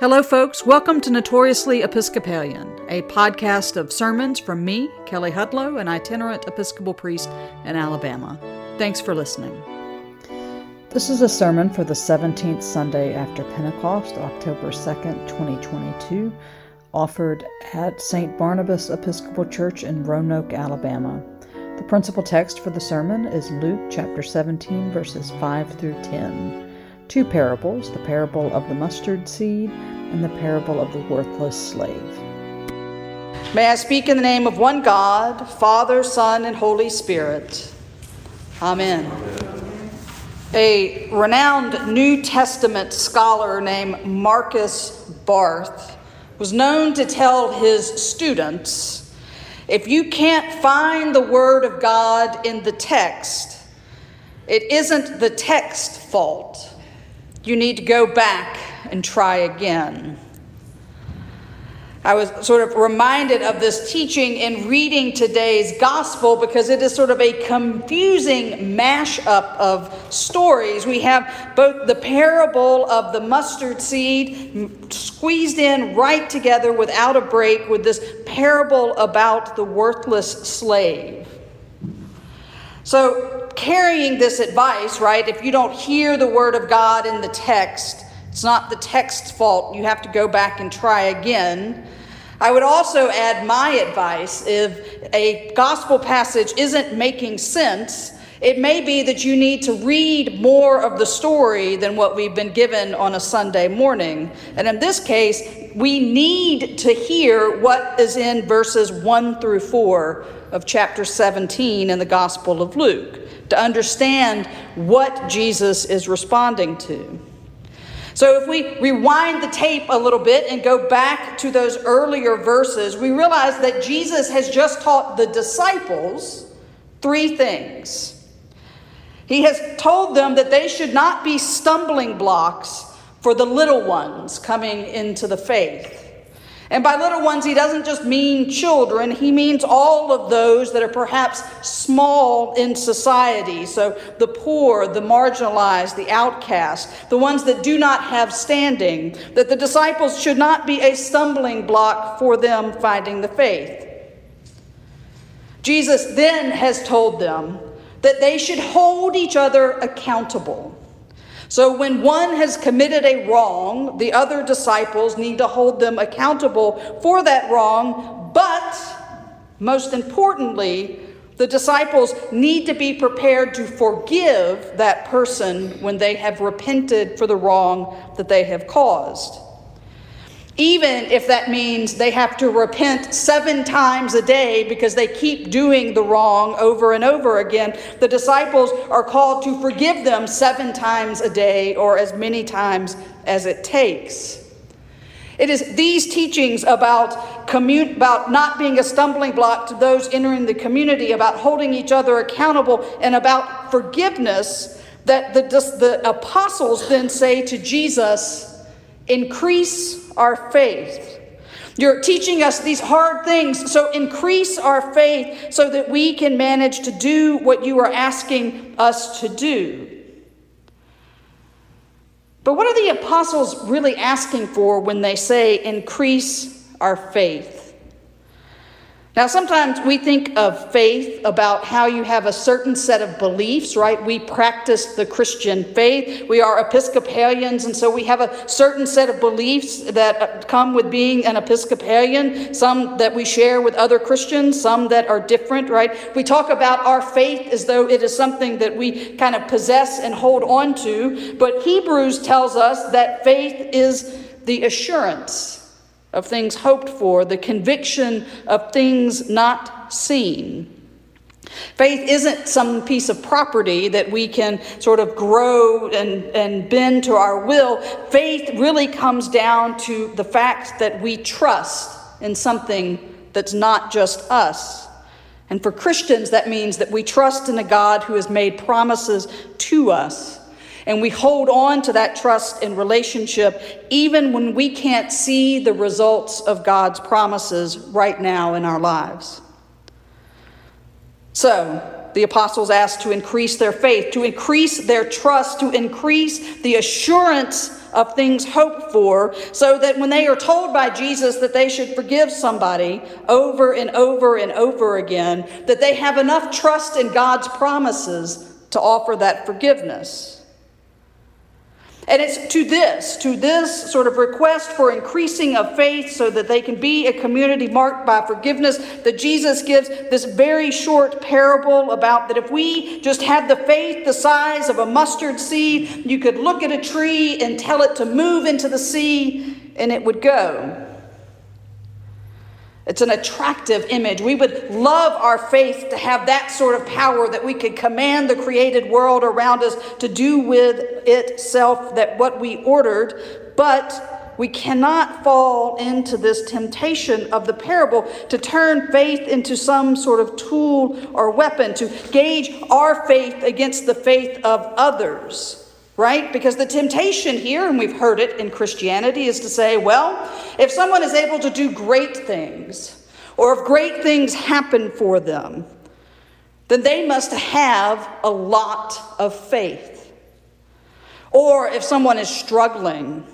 Hello, folks. Welcome to Notoriously Episcopalian, a podcast of sermons from me, Kelly Hudlow, an itinerant Episcopal priest in Alabama. Thanks for listening. This is a sermon for the 17th Sunday after Pentecost, October 2nd, 2022, offered at St. Barnabas Episcopal Church in Roanoke, Alabama. The principal text for the sermon is Luke chapter 17, verses 5 through 10 two parables the parable of the mustard seed and the parable of the worthless slave. May I speak in the name of one God, Father, Son, and Holy Spirit. Amen. A renowned New Testament scholar named Markus Barth was known to tell his students if you can't find the Word of God in the text, it isn't the text fault you need to go back and try again. I was sort of reminded of this teaching in reading today's gospel because it is sort of a confusing mashup of stories. We have both the parable of the mustard seed squeezed in right together without a break with this parable about the worthless slave. So, carrying this advice, right? If you don't hear the word of God in the text, it's not the text's fault. You have to go back and try again. I would also add my advice if a gospel passage isn't making sense, it may be that you need to read more of the story than what we've been given on a Sunday morning. And in this case, we need to hear what is in verses 1 through 4 of chapter 17 in the Gospel of Luke to understand what Jesus is responding to. So, if we rewind the tape a little bit and go back to those earlier verses, we realize that Jesus has just taught the disciples three things. He has told them that they should not be stumbling blocks for the little ones coming into the faith. And by little ones, he doesn't just mean children, he means all of those that are perhaps small in society. So the poor, the marginalized, the outcast, the ones that do not have standing, that the disciples should not be a stumbling block for them finding the faith. Jesus then has told them that they should hold each other accountable. So when one has committed a wrong, the other disciples need to hold them accountable for that wrong, but most importantly, the disciples need to be prepared to forgive that person when they have repented for the wrong that they have caused even if that means they have to repent seven times a day because they keep doing the wrong over and over again. The disciples are called to forgive them seven times a day or as many times as it takes. It is these teachings about, commun- about not being a stumbling block to those entering the community, about holding each other accountable, and about forgiveness that the, the apostles then say to Jesus, Increase our faith. You're teaching us these hard things, so increase our faith so that we can manage to do what you are asking us to do. But what are the apostles really asking for when they say increase our faith? Now, sometimes we think of faith about how you have a certain set of beliefs, right? We practice the Christian faith. We are Episcopalians, and so we have a certain set of beliefs that uh, come with being an Episcopalian, some that we share with other Christians, some that are different, right? We talk about our faith as though it is something that we kind of possess and hold on to, but Hebrews tells us that faith is the assurance of things hoped for, the conviction of things not seen. Faith isn't some piece of property that we can sort of grow and, and bend to our will. Faith really comes down to the fact that we trust in something that's not just us. And for Christians, that means that we trust in a God who has made promises to us and we hold on to that trust and relationship even when we can't see the results of God's promises right now in our lives. So, the apostles asked to increase their faith, to increase their trust, to increase the assurance of things hoped for, so that when they are told by Jesus that they should forgive somebody over and over and over again, that they have enough trust in God's promises to offer that forgiveness. And it's to this, to this sort of request for increasing of faith so that they can be a community marked by forgiveness that Jesus gives this very short parable about that if we just had the faith the size of a mustard seed, you could look at a tree and tell it to move into the sea and it would go. It's an attractive image. We would love our faith to have that sort of power that we could command the created world around us to do with itself that what we ordered, but we cannot fall into this temptation of the parable to turn faith into some sort of tool or weapon to gauge our faith against the faith of others right? Because the temptation here, and we've heard it in Christianity, is to say, well, if someone is able to do great things, or if great things happen for them, then they must have a lot of faith. Or if someone is struggling,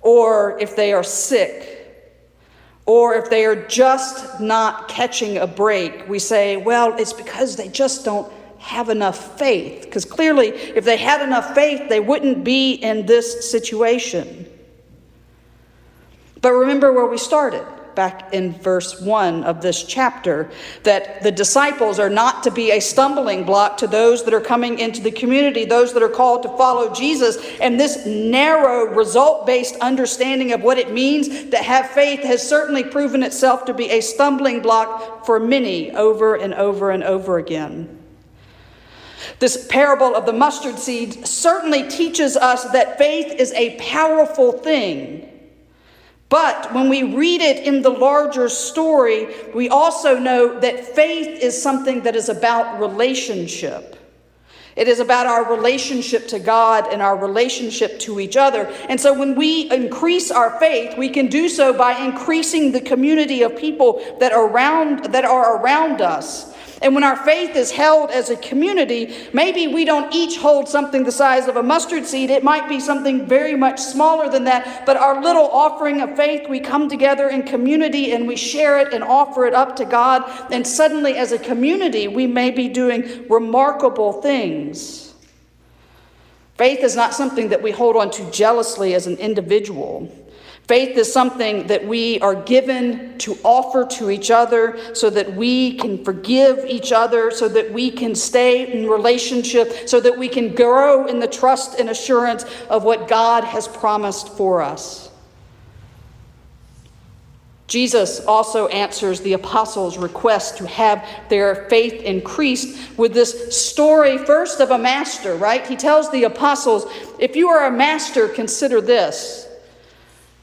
or if they are sick, or if they are just not catching a break, we say, well, it's because they just don't have enough faith. Because clearly, if they had enough faith, they wouldn't be in this situation. But remember where we started back in verse 1 of this chapter that the disciples are not to be a stumbling block to those that are coming into the community, those that are called to follow Jesus. And this narrow, result based understanding of what it means to have faith has certainly proven itself to be a stumbling block for many over and over and over again. This parable of the mustard seed certainly teaches us that faith is a powerful thing. But when we read it in the larger story, we also know that faith is something that is about relationship. It is about our relationship to God and our relationship to each other. And so when we increase our faith, we can do so by increasing the community of people that are around that are around us. And when our faith is held as a community, maybe we don't each hold something the size of a mustard seed. It might be something very much smaller than that. But our little offering of faith, we come together in community and we share it and offer it up to God. And suddenly, as a community, we may be doing remarkable things. Faith is not something that we hold on to jealously as an individual. Faith is something that we are given to offer to each other so that we can forgive each other, so that we can stay in relationship, so that we can grow in the trust and assurance of what God has promised for us. Jesus also answers the apostles' request to have their faith increased with this story, first of a master, right? He tells the apostles, If you are a master, consider this.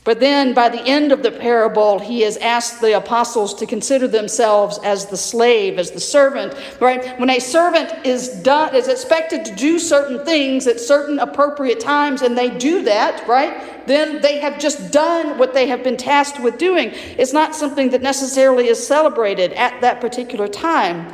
But then by the end of the parable, he has asked the apostles to consider themselves as the slave, as the servant, right? When a servant is done, is expected to do certain things at certain appropriate times, and they do that, right? Then they have just done what they have been tasked with doing. It's not something that necessarily is celebrated at that particular time.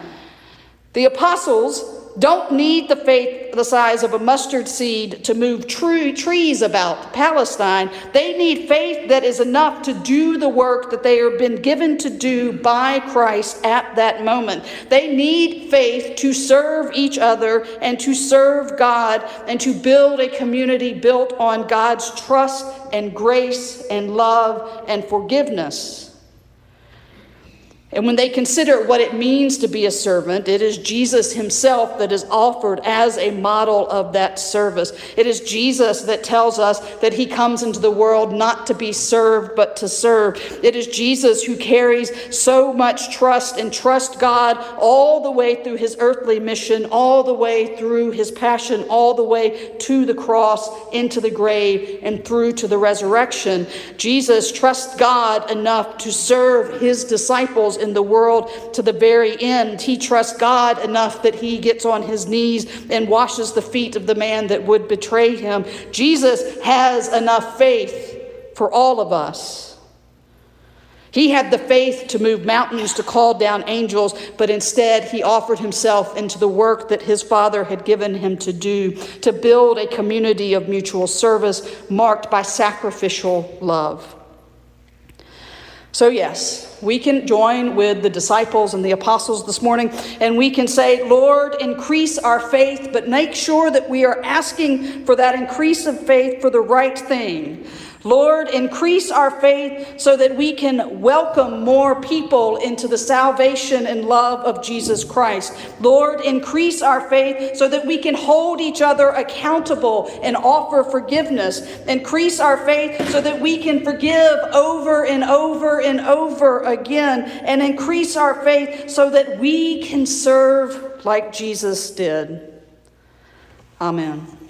The apostles don't need the faith the size of a mustard seed to move true trees about Palestine. They need faith that is enough to do the work that they have been given to do by Christ at that moment. They need faith to serve each other and to serve God and to build a community built on God's trust and grace and love and forgiveness. And when they consider what it means to be a servant, it is Jesus himself that is offered as a model of that service. It is Jesus that tells us that he comes into the world not to be served, but to serve. It is Jesus who carries so much trust and trust God all the way through his earthly mission, all the way through his passion, all the way to the cross, into the grave, and through to the resurrection. Jesus trusts God enough to serve his disciples in the world to the very end. He trusts God enough that he gets on his knees and washes the feet of the man that would betray him. Jesus has enough faith for all of us. He had the faith to move mountains, to call down angels, but instead he offered himself into the work that his father had given him to do, to build a community of mutual service marked by sacrificial love. So, yes, we can join with the disciples and the apostles this morning, and we can say, Lord, increase our faith, but make sure that we are asking for that increase of faith for the right thing. Lord, increase our faith so that we can welcome more people into the salvation and love of Jesus Christ. Lord, increase our faith so that we can hold each other accountable and offer forgiveness. Increase our faith so that we can forgive over and over and over again. And increase our faith so that we can serve like Jesus did. Amen.